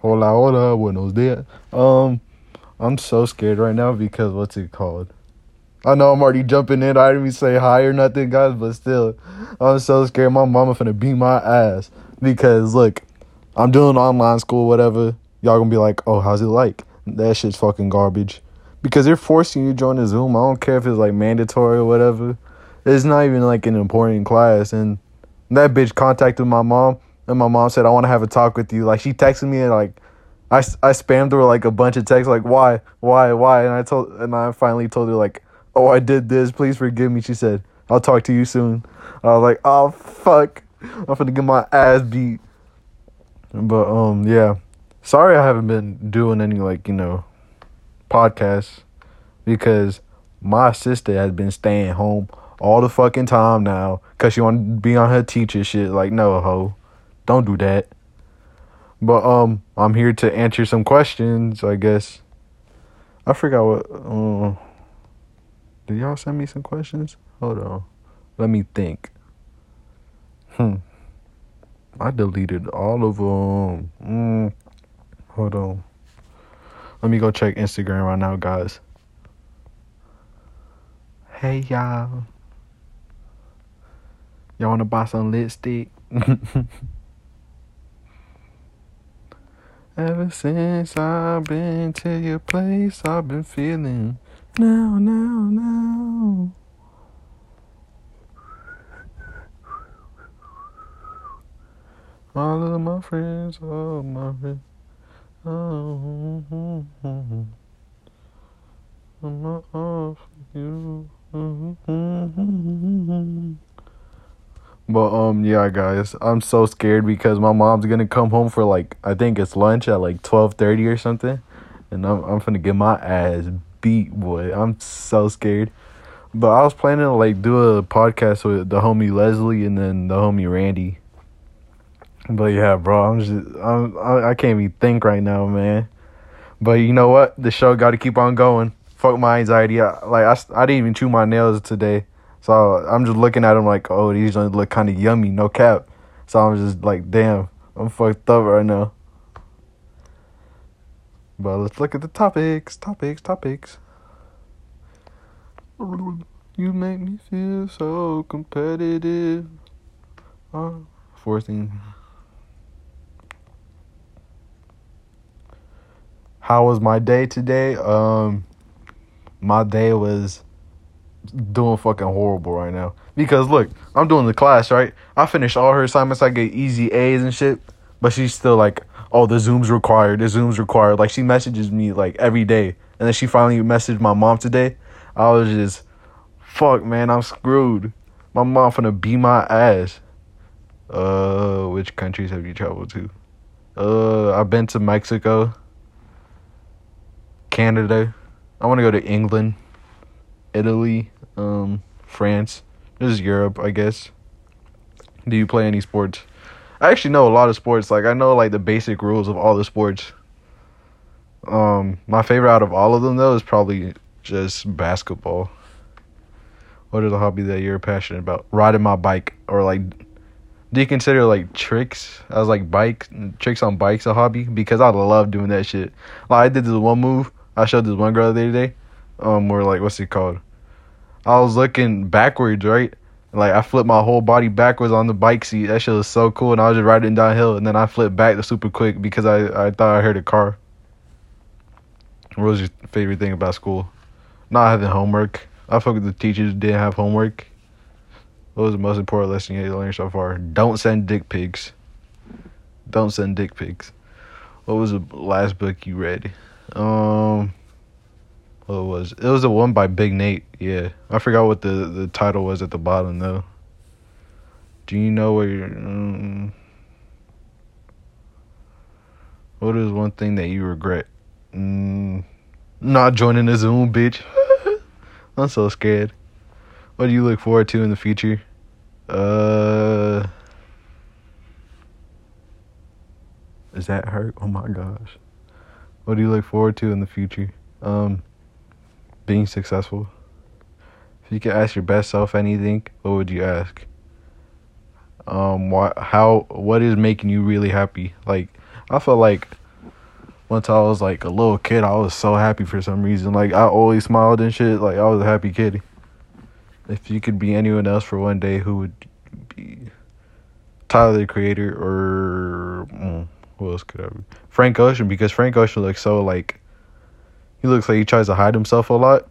Hola, hola, buenos dias. Um, I'm so scared right now because what's it called? I know I'm already jumping in. I didn't even say hi or nothing, guys, but still, I'm so scared. My mama finna beat my ass because look, I'm doing online school, whatever. Y'all gonna be like, oh, how's it like? That shit's fucking garbage because they're forcing you to join the Zoom. I don't care if it's like mandatory or whatever. It's not even like an important class. And that bitch contacted my mom, and my mom said, I want to have a talk with you. Like, she texted me and like, I, I spammed her like a bunch of texts, like, why, why, why? And I told, and I finally told her, like, oh, I did this. Please forgive me. She said, I'll talk to you soon. I was like, oh, fuck. I'm gonna get my ass beat. But, um, yeah. Sorry I haven't been doing any, like, you know, podcasts because my sister has been staying home all the fucking time now because she want to be on her teacher shit. Like, no, ho, don't do that. But um, I'm here to answer some questions. I guess I forgot what. Uh, did y'all send me some questions? Hold on, let me think. Hmm, I deleted all of them. Mm, hold on. Let me go check Instagram right now, guys. Hey y'all. Y'all wanna buy some lipstick? Ever since I've been to your place, I've been feeling now, now, now. All of my friends, all my friends. Oh, I'm not off you. But um yeah guys, I'm so scared because my mom's gonna come home for like I think it's lunch at like twelve thirty or something. And I'm I'm gonna get my ass beat, boy. I'm so scared. But I was planning to like do a podcast with the homie Leslie and then the homie Randy. But yeah, bro, I'm just I'm I, I can't even think right now, man. But you know what? The show got to keep on going. Fuck my anxiety. I, like I, I didn't even chew my nails today. So I'm just looking at them like, oh, these ones look kind of yummy, no cap. So I'm just like, damn, I'm fucked up right now. But let's look at the topics, topics, topics. You make me feel so competitive. Uh, forcing. How was my day today? Um, my day was doing fucking horrible right now. Because look, I'm doing the class, right? I finished all her assignments, I get easy A's and shit. But she's still like, oh, the Zoom's required, the Zoom's required. Like she messages me like every day. And then she finally messaged my mom today. I was just fuck man, I'm screwed. My mom finna beat my ass. Uh which countries have you traveled to? Uh I've been to Mexico, Canada. I wanna go to England, Italy, um, France. This is Europe, I guess. Do you play any sports? I actually know a lot of sports. Like I know like the basic rules of all the sports. Um, my favorite out of all of them though is probably just basketball. What is a hobby that you're passionate about? Riding my bike or like do you consider like tricks as like bike tricks on bikes a hobby? Because I love doing that shit. Like I did this one move. I showed this one girl the other day. Um, where like what's it called? I was looking backwards, right? Like I flipped my whole body backwards on the bike seat. That shit was so cool, and I was just riding downhill, and then I flipped back super quick because I I thought I heard a car. What was your favorite thing about school? Not having homework. I fuck with the teachers didn't have homework. What was the most important lesson you learned so far? Don't send dick pics. Don't send dick pics. What was the last book you read? Um, what was it? Was the one by Big Nate? Yeah, I forgot what the the title was at the bottom though. Do you know? You're, um, what is one thing that you regret? Mm, not joining the Zoom, bitch. I'm so scared. What do you look forward to in the future? Uh, is that hurt? Oh my gosh. What do you look forward to in the future? Um, being successful. If you could ask your best self anything, what would you ask? Um, what, how, what is making you really happy? Like, I felt like once I was like a little kid, I was so happy for some reason. Like I always smiled and shit. Like I was a happy kid. If you could be anyone else for one day, who would be? Tyler the Creator or mm, who else could I be? Frank Ocean because Frank Ocean looks so like he looks like he tries to hide himself a lot.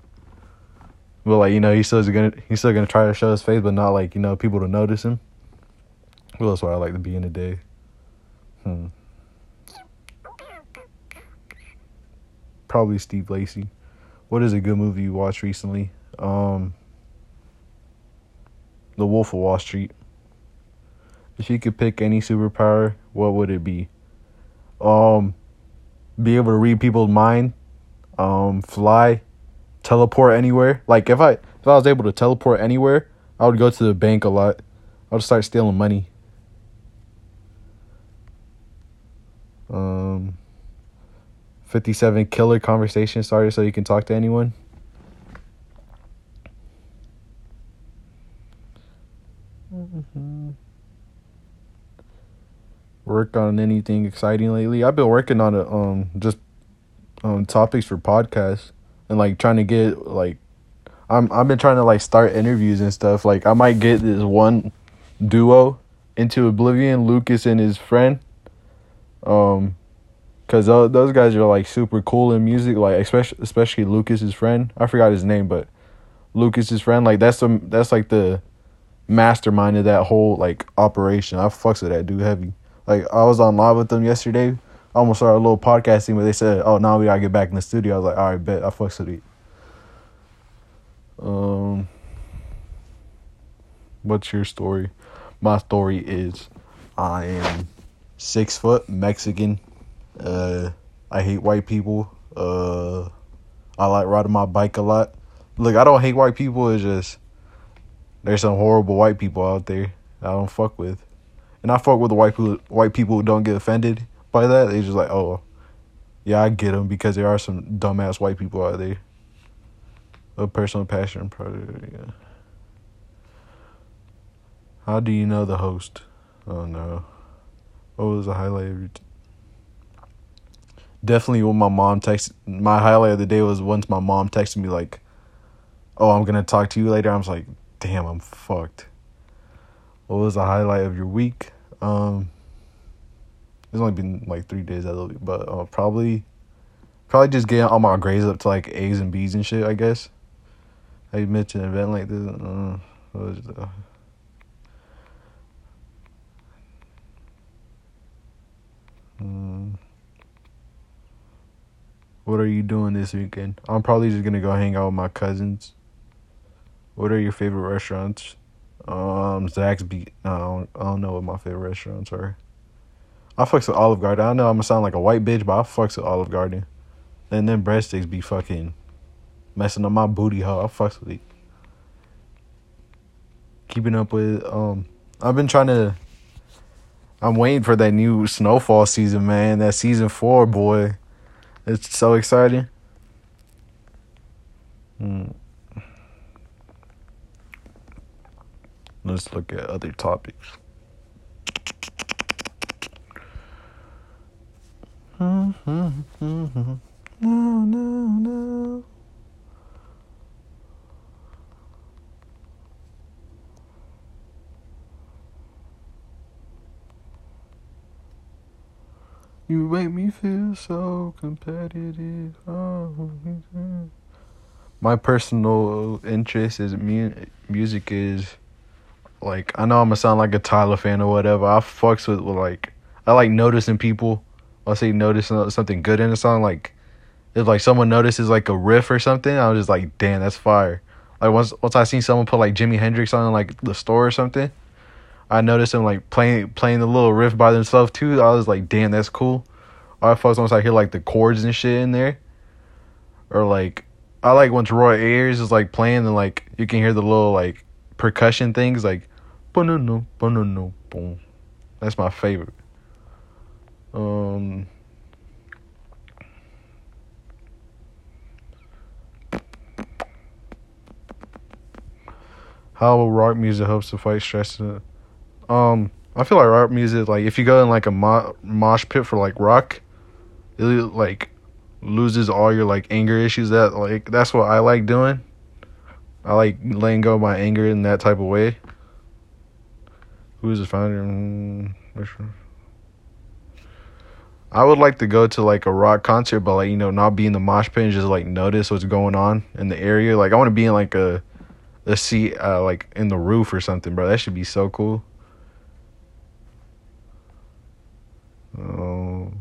But like you know he's still gonna he's still gonna try to show his face, but not like you know people to notice him. Well, that's why I like to be in the day? Hmm. Probably Steve Lacy. What is a good movie you watched recently? Um, The Wolf of Wall Street. If you could pick any superpower, what would it be? Um, be able to read people's mind, um, fly, teleport anywhere. Like if I if I was able to teleport anywhere, I would go to the bank a lot. I would start stealing money. Um, fifty-seven killer conversation starter, so you can talk to anyone. Mm-hmm. Worked on anything exciting lately? I've been working on a, um just um topics for podcasts and like trying to get like I'm I've been trying to like start interviews and stuff. Like I might get this one duo into oblivion, Lucas and his friend. Um cuz those guys are like super cool in music, like especially especially Lucas's friend. I forgot his name, but Lucas's friend like that's the that's like the mastermind of that whole like operation. I fucks with that dude heavy. Like I was on live with them yesterday. Almost started a little podcasting where they said, "Oh, now we gotta get back in the studio." I was like, "All right, bet I fucks with it." Um, what's your story? My story is, I am six foot Mexican. Uh, I hate white people. Uh, I like riding my bike a lot. Look, I don't hate white people. It's just there's some horrible white people out there I don't fuck with. And I fuck with the white people, white people who don't get offended by that. They just like, oh, yeah, I get them because there are some dumbass white people out there. A personal passion project. Yeah. How do you know the host? Oh no. What was the highlight of your t- Definitely when my mom texted my highlight of the day was once my mom texted me like, Oh, I'm gonna talk to you later. I was like, damn, I'm fucked. What was the highlight of your week? Um it's only been like three days out of but uh, probably probably just getting all my grades up to like A's and B's and shit, I guess. I mentioned an event like this. Uh, what was the um, what are you doing this weekend? I'm probably just gonna go hang out with my cousins. What are your favorite restaurants? Um, Zaxby. No, I don't, I don't know what my favorite restaurants are. I fucks with Olive Garden. I know I'm gonna sound like a white bitch, but I fucks with Olive Garden. And then breadsticks be fucking messing up my booty hole. I fucks with it. Keeping up with um I've been trying to I'm waiting for that new snowfall season, man. That season four, boy. It's so exciting. Hmm. Let's look at other topics. No, no, no. You make me feel so competitive. Oh, my personal interest is mu- music is like I know I'm gonna sound like a Tyler fan or whatever. I fucks with, with like I like noticing people I'll say notice something good in a song, like if like someone notices like a riff or something, I was just like, damn, that's fire. Like once once I seen someone put like Jimi Hendrix on like the store or something, I noticed them like playing playing the little riff by themselves too. I was like, damn, that's cool. I fucks once I hear like the chords and shit in there, or like I like once Roy Ayers is like playing and like you can hear the little like percussion things like, boom, boom. That's my favorite. Um, how will rock music helps to fight stress. Um, I feel like rock music, like if you go in like a mo- mosh pit for like rock, it like loses all your like anger issues. That like that's what I like doing. I like letting go of my anger in that type of way. Who is the founder? Mm, I would like to go to like a rock concert, but like you know, not be in the mosh pit and just like notice what's going on in the area. Like I want to be in like a a seat, uh, like in the roof or something, bro. That should be so cool. Um,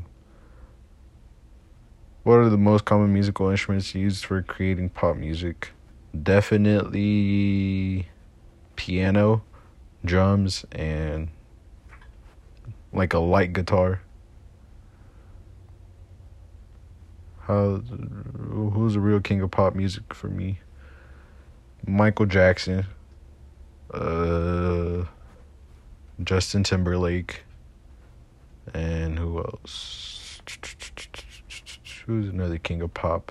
what are the most common musical instruments used for creating pop music? Definitely piano, drums, and like a light guitar. How who's the real king of pop music for me? Michael Jackson, uh, Justin Timberlake, and who else? Who's another king of pop?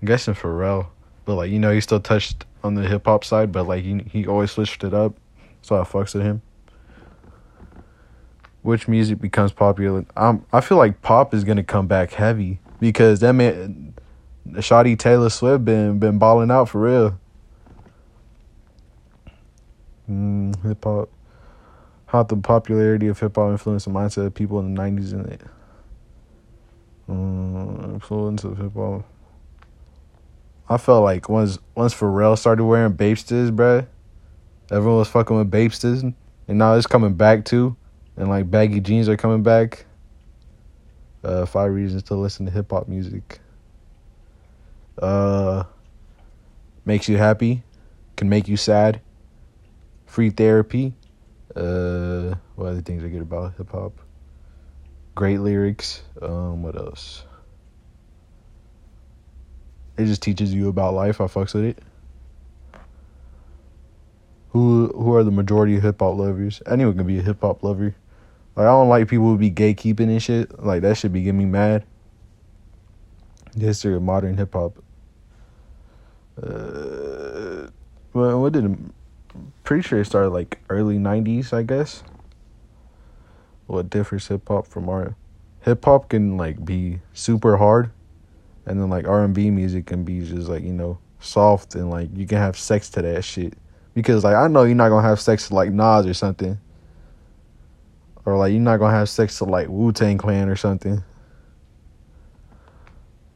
I'm guessing Pharrell, but like you know he still touched on the hip hop side, but like he he always switched it up, so I fucks with him. Which music becomes popular? Um, I feel like pop is gonna come back heavy because that man, Shawty Taylor Swift been been balling out for real. Mm, hip hop. How the popularity of hip hop influenced the mindset of people in the nineties and it. Um, influence of hip hop. I felt like once once Pharrell started wearing Bapestas, bruh, everyone was fucking with Bapestas, and now it's coming back too, and like baggy jeans are coming back. Uh, five reasons to listen to hip hop music. Uh, makes you happy, can make you sad, free therapy. Uh, what other things are good about hip hop? Great lyrics. Um, what else? It just teaches you about life. I fucks with it. Who who are the majority of hip hop lovers? Anyone can be a hip hop lover. Like I don't like people who be gatekeeping and shit. Like that should be getting me mad. The history of modern hip hop. Uh, well, what did pretty sure it started like early 90s, I guess. What differs hip hop from art? Hip hop can like be super hard and then like R&B music can be just like, you know, soft and like you can have sex to that shit. Because like I know you're not to have sex to like Nas or something. Or like you're not to have sex to like Wu-Tang Clan or something.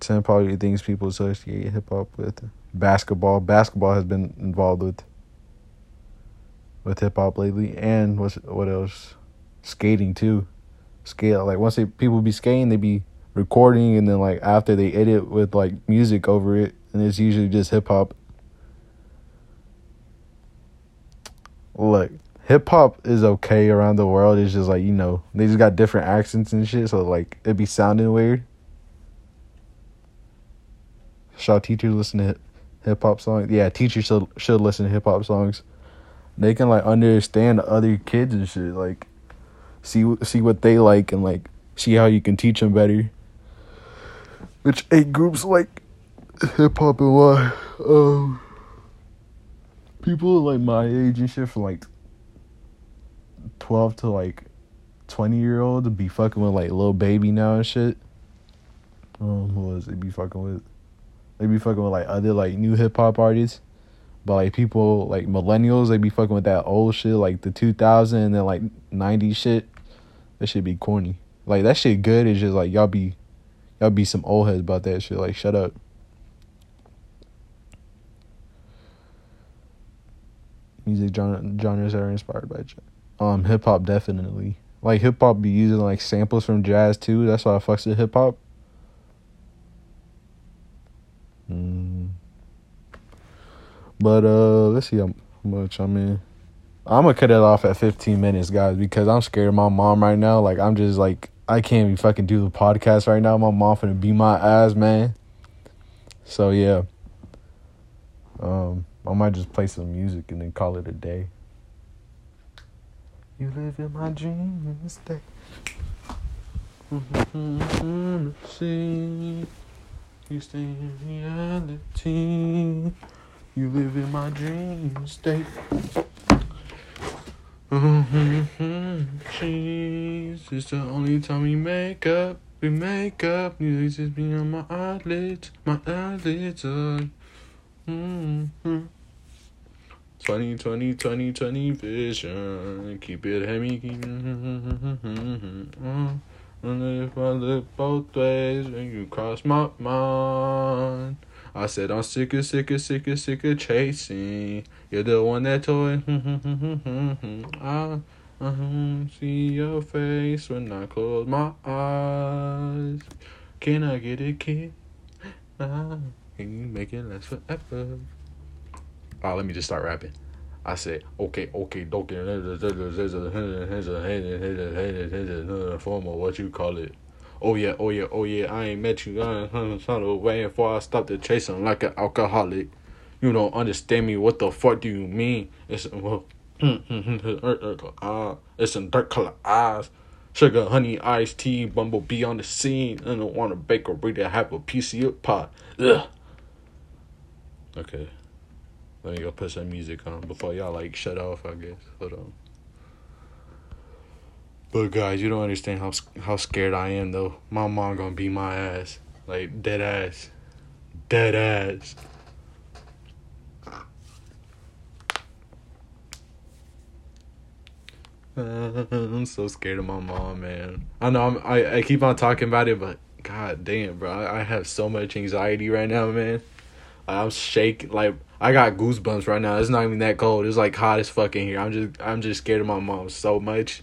10 probably things people associate hip hop with. Basketball. Basketball has been involved with with hip hop lately, and what's what else? Skating too. Skate like once they people be skating, they be recording, and then like after they edit with like music over it, and it's usually just hip hop. Look, hip hop is okay around the world. It's just like you know they just got different accents and shit, so like it'd be sounding weird. Should teachers listen to hip hop songs? Yeah, teachers should should listen to hip hop songs they can like understand other kids and shit like see see what they like and like see how you can teach them better which eight groups like hip hop and why um people like my age and shit from like 12 to like 20 year old to be fucking with like little Baby now and shit um who was they be fucking with they be fucking with like other like new hip hop artists but like people like millennials, they be fucking with that old shit, like the 2000 and then like 90 shit. That should be corny. Like that shit good. It's just like y'all be, y'all be some old heads about that shit. Like shut up. Music genre, genres that are inspired by um hip hop definitely. Like hip hop be using like samples from jazz too. That's why I fucks with hip hop. Mm. But uh, let's see how much I'm in. I'm gonna cut it off at 15 minutes, guys, because I'm scared of my mom right now. Like I'm just like I can't even fucking do the podcast right now. My mom finna beat my ass, man. So yeah. Um, I might just play some music and then call it a day. You live in my dreams, stay. See, you stay in reality. You live in my dream state. Mm-hmm. Cheese is the only time we make up We make up, you just be on my eyelids, my eyelids are. Mm-hmm. 20, 20, 20, 20 vision. Keep it heavy, keep it. And if I look both ways and you cross my mind, I said I'm sick of, sick of, sick of, sick of chasing. You're the one that toy. Mm-hmm, mm-hmm, I, I see your face when I close my eyes. Can I get a kiss? Ah, can you make it last forever? Oh, let me just start rapping. I said, okay, okay, okay, form of what you call it. Oh yeah, oh yeah, oh yeah, I ain't met you. I'm waiting for I stop the chasing like an alcoholic. You don't understand me. What the fuck do you mean? It's well, uh, it's some dark color eyes. Sugar, honey, iced tea, bumblebee on the scene. I don't want a bakery to have a piece of your pot. Ugh. Okay. Let me go put some music on before y'all like shut off. I guess. Hold on. But guys, you don't understand how how scared I am though. My mom gonna beat my ass, like dead ass, dead ass. I'm so scared of my mom, man. I know I'm, I I keep on talking about it, but god damn, bro, I, I have so much anxiety right now, man. I'm shaking like I got goosebumps right now. It's not even that cold. It's like hot as fucking here. I'm just I'm just scared of my mom so much.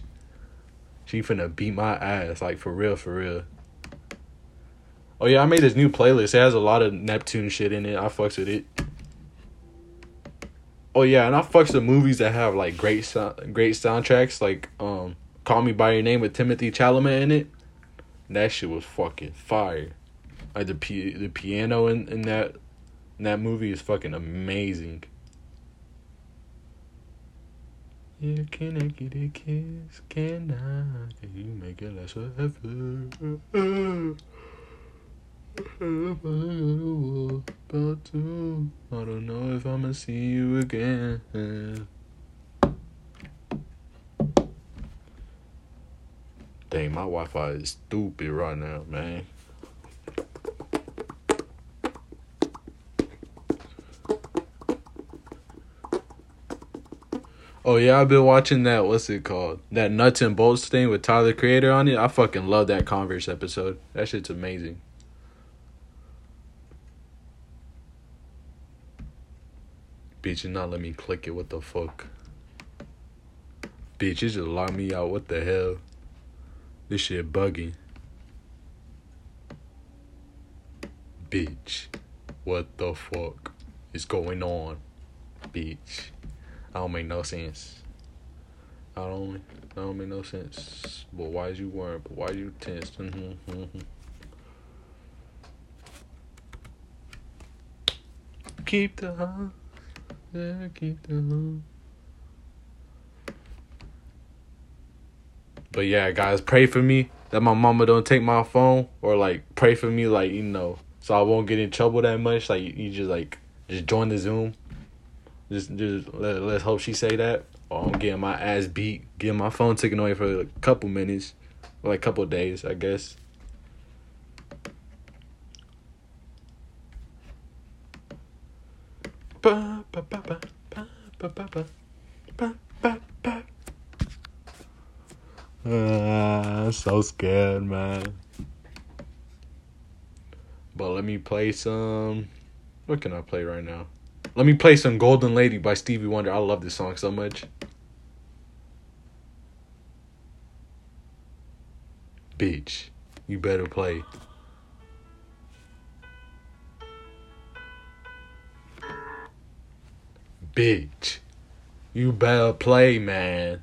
She finna beat my ass, like for real, for real. Oh yeah, I made this new playlist. It has a lot of Neptune shit in it. I fucks with it. Oh yeah, and I fucks with movies that have like great sound, great soundtracks, like um, Call Me by Your Name with Timothée Chalamet in it. That shit was fucking fire. Like the p the piano in, in that and that movie is fucking amazing. Can I get a kiss? Can I? Can you make it last forever? About to. I don't know if I'ma see you again. Dang, my Wi Fi is stupid right now, man. Oh yeah, I've been watching that. What's it called? That nuts and bolts thing with Tyler Creator on it. I fucking love that Converse episode. That shit's amazing. Bitch, you not let me click it. What the fuck? Bitch, you just locked me out. What the hell? This shit bugging. Bitch, what the fuck is going on? Bitch. I don't make no sense. I don't. I don't make no sense. But why is you worried? But why you tense? Mm-hmm, mm-hmm. Keep the heart. Yeah, keep the heart. But yeah, guys, pray for me that my mama don't take my phone, or like pray for me, like you know, so I won't get in trouble that much. Like you just like just join the Zoom just just let, let's hope she say that. Or I'm getting my ass beat, getting my phone taken away for a couple minutes, like a couple days, I guess. Ba, ba, ba, uh, so scared, man. But let me play some. What can I play right now? Let me play some Golden Lady by Stevie Wonder. I love this song so much. Bitch, you better play. Bitch, you better play, man.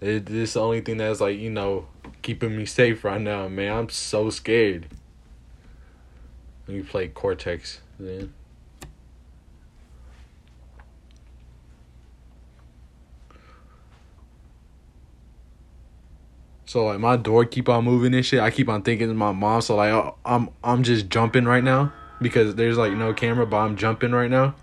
It, this the only thing that's like, you know, keeping me safe right now, man. I'm so scared. Let me play Cortex then. So like my door keep on moving and shit. I keep on thinking my mom. So like I'm I'm just jumping right now because there's like no camera, but I'm jumping right now.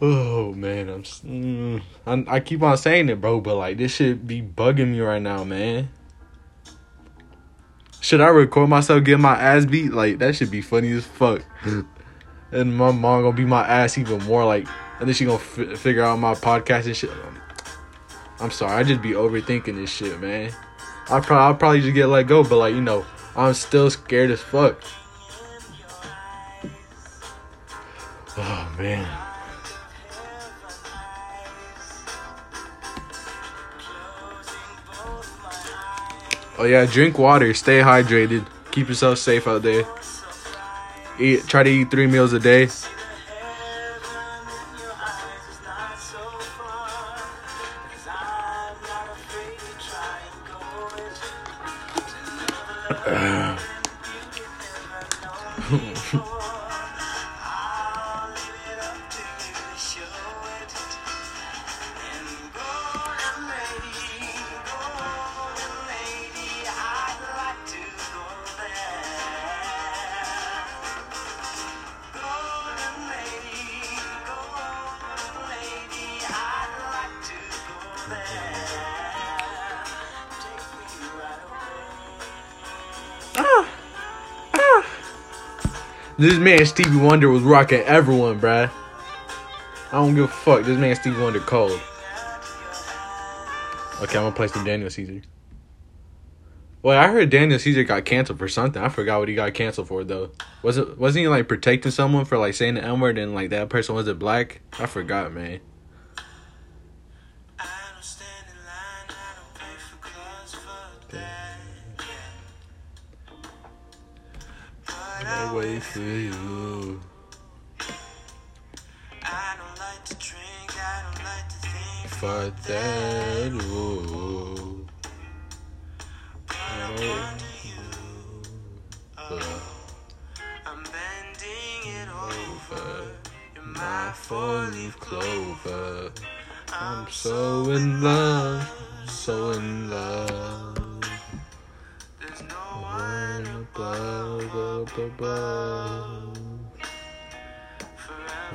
Oh man, I'm, mm, I'm I keep on saying it, bro, but like this shit be bugging me right now, man. Should I record myself getting my ass beat? Like that should be funny as fuck. and my mom gonna beat my ass even more. Like, and then she gonna f- figure out my podcast and shit. I'm sorry, I just be overthinking this shit, man. I probably I'll probably just get let go, but like you know, I'm still scared as fuck. Oh man. Oh yeah, drink water, stay hydrated, keep yourself safe out there. Eat, try to eat three meals a day. This man Stevie Wonder was rocking everyone, bruh. I don't give a fuck. This man Stevie Wonder cold. Okay, I'm gonna play some Daniel Caesar. Well, I heard Daniel Caesar got canceled for something. I forgot what he got canceled for though. Was it wasn't he like protecting someone for like saying the N word and like that person wasn't black? I forgot, man. I wait for you. I don't like to drink, I don't like to think. Fuck that. Ooh. I don't I'm bending it over. You're my four leaf clover. I'm so in love, so in love.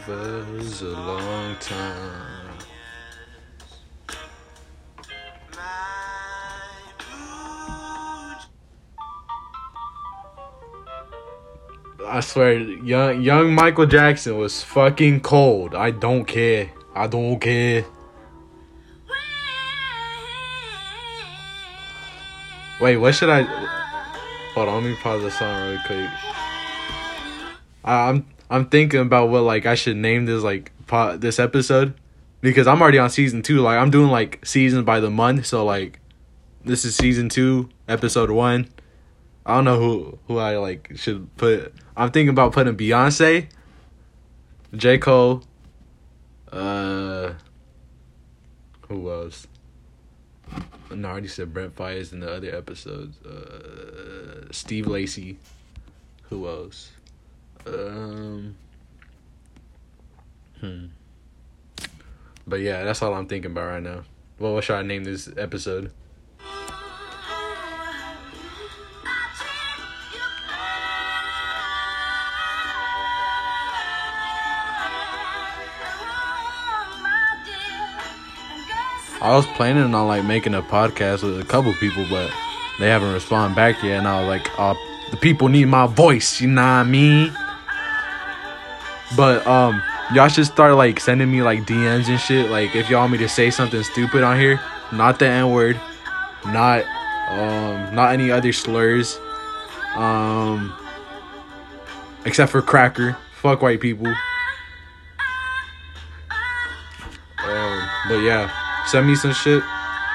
Forever's a long time. I swear, young young Michael Jackson was fucking cold. I don't care. I don't care. Wait, what should I? Hold on, let me pause the song really quick. I'm I'm thinking about what like I should name this like po- this episode because I'm already on season two. Like I'm doing like season by the month, so like this is season two, episode one. I don't know who who I like should put. I'm thinking about putting Beyonce, J Cole, uh, who else? No, I already said Brent Faiyaz in the other episodes. Uh, Steve Lacy. Who else? Um. Hmm. But yeah, that's all I'm thinking about right now. Well, what should I name this episode? I was planning on like making a podcast with a couple people, but they haven't responded back yet. And I was like, uh, the people need my voice, you know what I mean? But um, y'all should start like sending me like DMs and shit. Like if y'all want me to say something stupid on here, not the N word, not um, not any other slurs, um, except for cracker. Fuck white people. Um, but yeah send me some shit.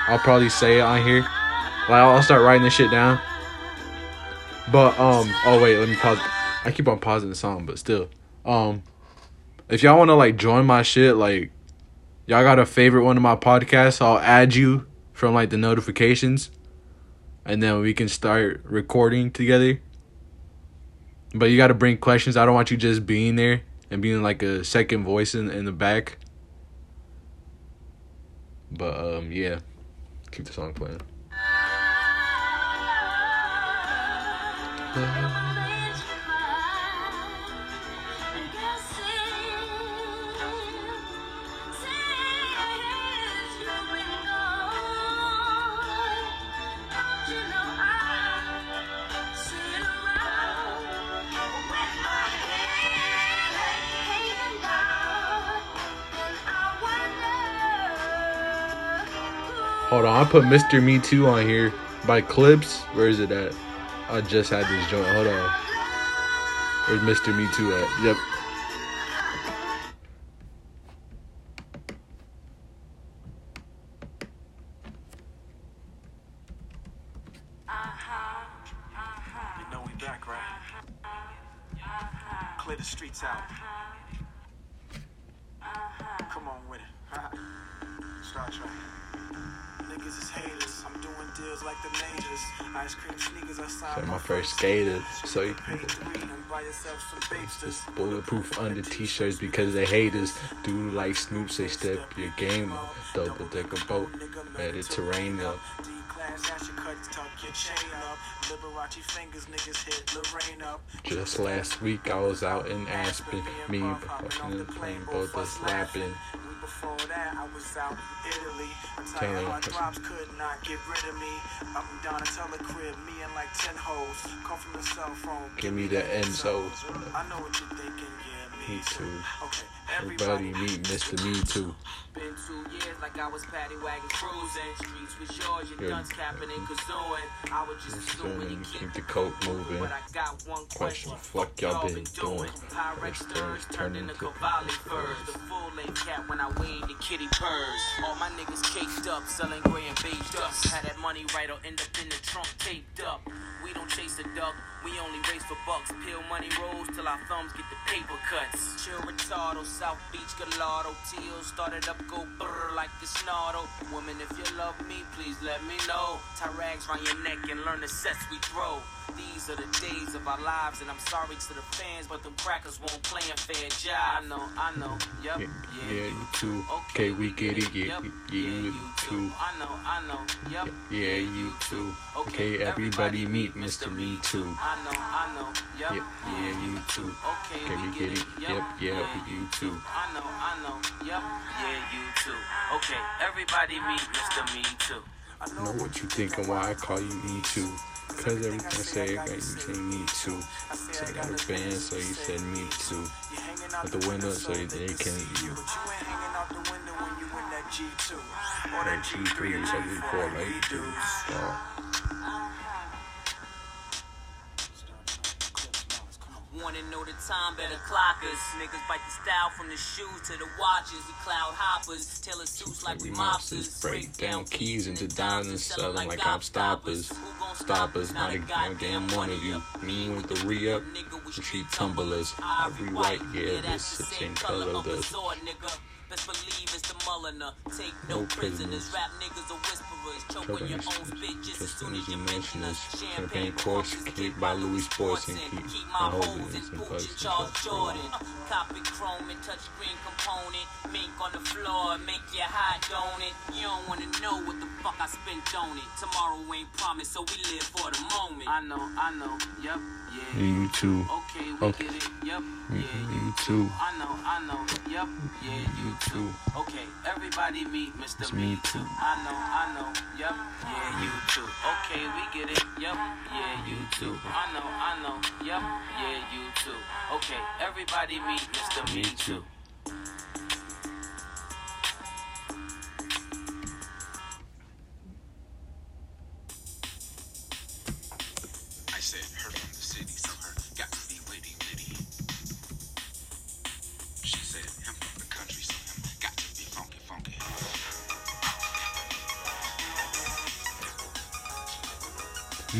I'll probably say it on here. Like I'll start writing this shit down. But um oh wait, let me pause. I keep on pausing the song, but still. Um if y'all wanna like join my shit, like y'all got a favorite one of my podcasts, I'll add you from like the notifications. And then we can start recording together. But you gotta bring questions. I don't want you just being there and being like a second voice in, in the back. But um, yeah, keep the song playing. Put Mr. Me Too on here by Clipse. Where is it at? I just had this joint. Hold on. Where's Mr. Me Too at? Yep. Got my first skater, so you can Pay three and buy yourself some Just bulletproof under t-shirts because the haters do like Snoop say step your game up. Double decker boat, Mediterranean. D-class, ash your cuts, tuck your chain up. Liberace fingers, niggas hit Lorraine. Just last week I was out in Aspen, me in the plane, both us lapping. Before that, I was out in Italy. I tell you, my drops could not get rid of me. And down the teller crib, me and like 10 hoes. Come from the cell phone. Give me the Enzo. I know what you're thinking, yeah, me, too. Everybody meet Mr. Me Too. Been two years like I was paddy wagon cruising. Streets was yours, your guns capping and kazooing. I was just assuming you keep the coke moving. But I got one Question, fuck y'all been doing? Pyrex turns turned into Cavalli furs. The full length cat when I weighed the kitty purrs. All my niggas caked up, selling gray and beige dust. Had that money right or end up in the trunk taped up. We don't chase the duck, we only race for bucks. Peel money rolls till our thumbs get the paper cuts. Chill retardo, South Beach Gallardo. Teal started up, go brr like the snarl. Woman, if you love me, please let me know. Tie rags round your neck and learn the sets we throw. These are the days of our lives, and I'm sorry to the fans, but them crackers won't play a fair job. I know, I know, yep, Yeah, yeah, yeah, you too. Okay, we get it, yeah, Yep, yeah, you too. I know, I know, yep. Yeah, you too. Okay, everybody meet Mr. Me Too. I know, I know, yep. Yep, yeah, you too. Okay, Okay, we get it. Yep, yeah, you too. I know, I know, yep. Yeah, you too. Okay, everybody meet Mr. Me Too. I know what you think and why I call you Me Too. Cause everything I say, I got you say Me Too. So I got a band, so you said Me Too. With the window, so they can you. But you ain't hanging out the window when you in that G2. Or that G3 or something for like dudes. Wanna know the time, better clock us. Niggas bite the style from the shoes to the watches. We cloud hoppers, tailor suits like we mobsters. break down keys into dimes and sell them like I'm stoppers. Stoppers, not a goddamn one of you. Me with the re up, the street tumblers. I rewrite, yeah, this the same color does. Best believe it's the Mulliner. Take No oh, no prisoners. prisoners. Rap niggas are whisperers. Choke on your own spit just as soon as you mention us. Champagne corks, kicked by Louis Sports and keep my my hoes in in Pooch and Charles Jourdan. Copy chrome and touchscreen component. Mink on the floor, make you hot, don't it? You don't wanna know what the fuck I spent on it. Tomorrow ain't promised, so we live for the moment. I know, I know, yep, yeah. You too. Okay, we Okay. get it, yep, yeah, You too. I know, I know, yep, yeah, you You too. Okay, everybody meet Mr. It's Me Too. I know, I know, yep, yeah, you too. Okay, we get it, yep, yeah, you too. I know, I know, yep, yeah, you too. Okay, everybody meet Mr. Me Too.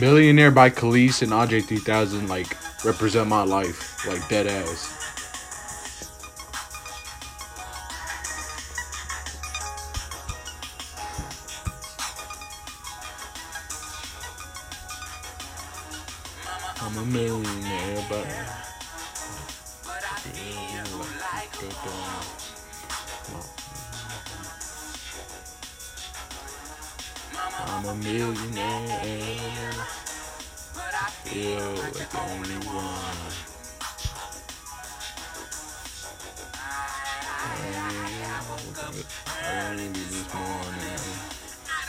Millionaire by Kelis and Andre 3000 like represent my life, like dead ass. I'm a millionaire, but I'm a millionaire. Feel like the only one. Early this morning.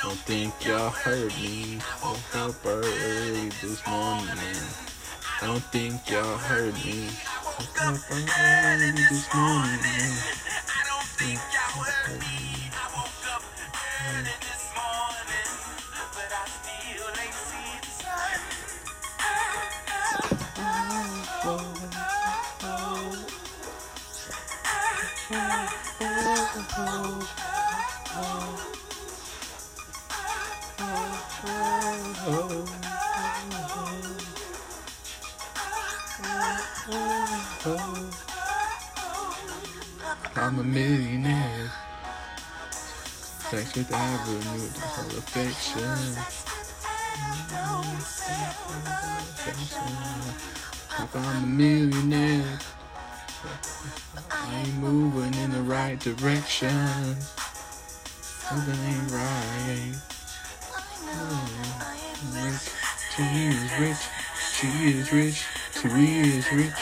Don't think y'all heard me. Woke up early this morning. I don't think y'all heard me. Woke up early this morning. I'm a millionaire. Sex with Avenue, that's all affection. Papa, I'm a millionaire. I ain't moving in the right direction. Something ain't right. She is rich. She is rich. She is rich.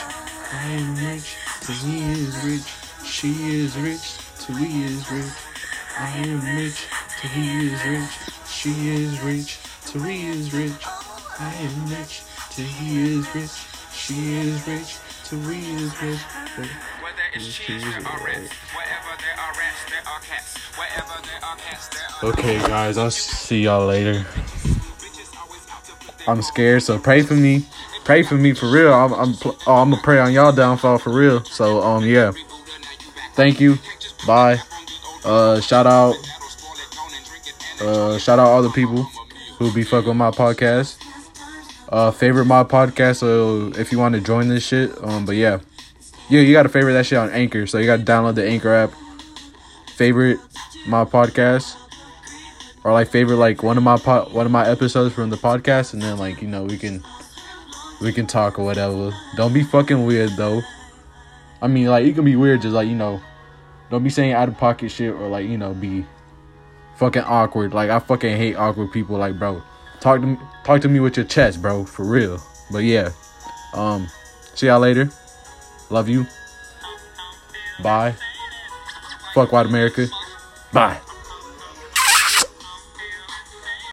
I am rich. He is rich. She is rich. He is rich. I am rich. He is rich. She is rich. He is rich. I am rich. He is rich. She is rich. He is rich. Where there is cheese, there rats. Wherever there are rats, there are cats. Wherever there are cats, there are Okay, guys, I'll see y'all later. I'm scared, so pray for me. Pray for me for real. I'm I'm pl- oh, I'm gonna pray on y'all downfall for real. So um yeah. Thank you. Bye. Uh shout out uh shout out all the people who be fucking my podcast. Uh favorite my podcast so if you want to join this shit. Um but yeah. Yeah, you gotta favorite that shit on Anchor. So you gotta download the Anchor app. Favorite my podcast or like favorite like one of my po- one of my episodes from the podcast and then like you know we can we can talk or whatever don't be fucking weird though i mean like it can be weird just like you know don't be saying out of pocket shit or like you know be fucking awkward. Like i fucking hate awkward people like bro talk to me talk to me with your chest bro for real. But yeah um see y'all later. Love you. Bye. Fuck white america. Bye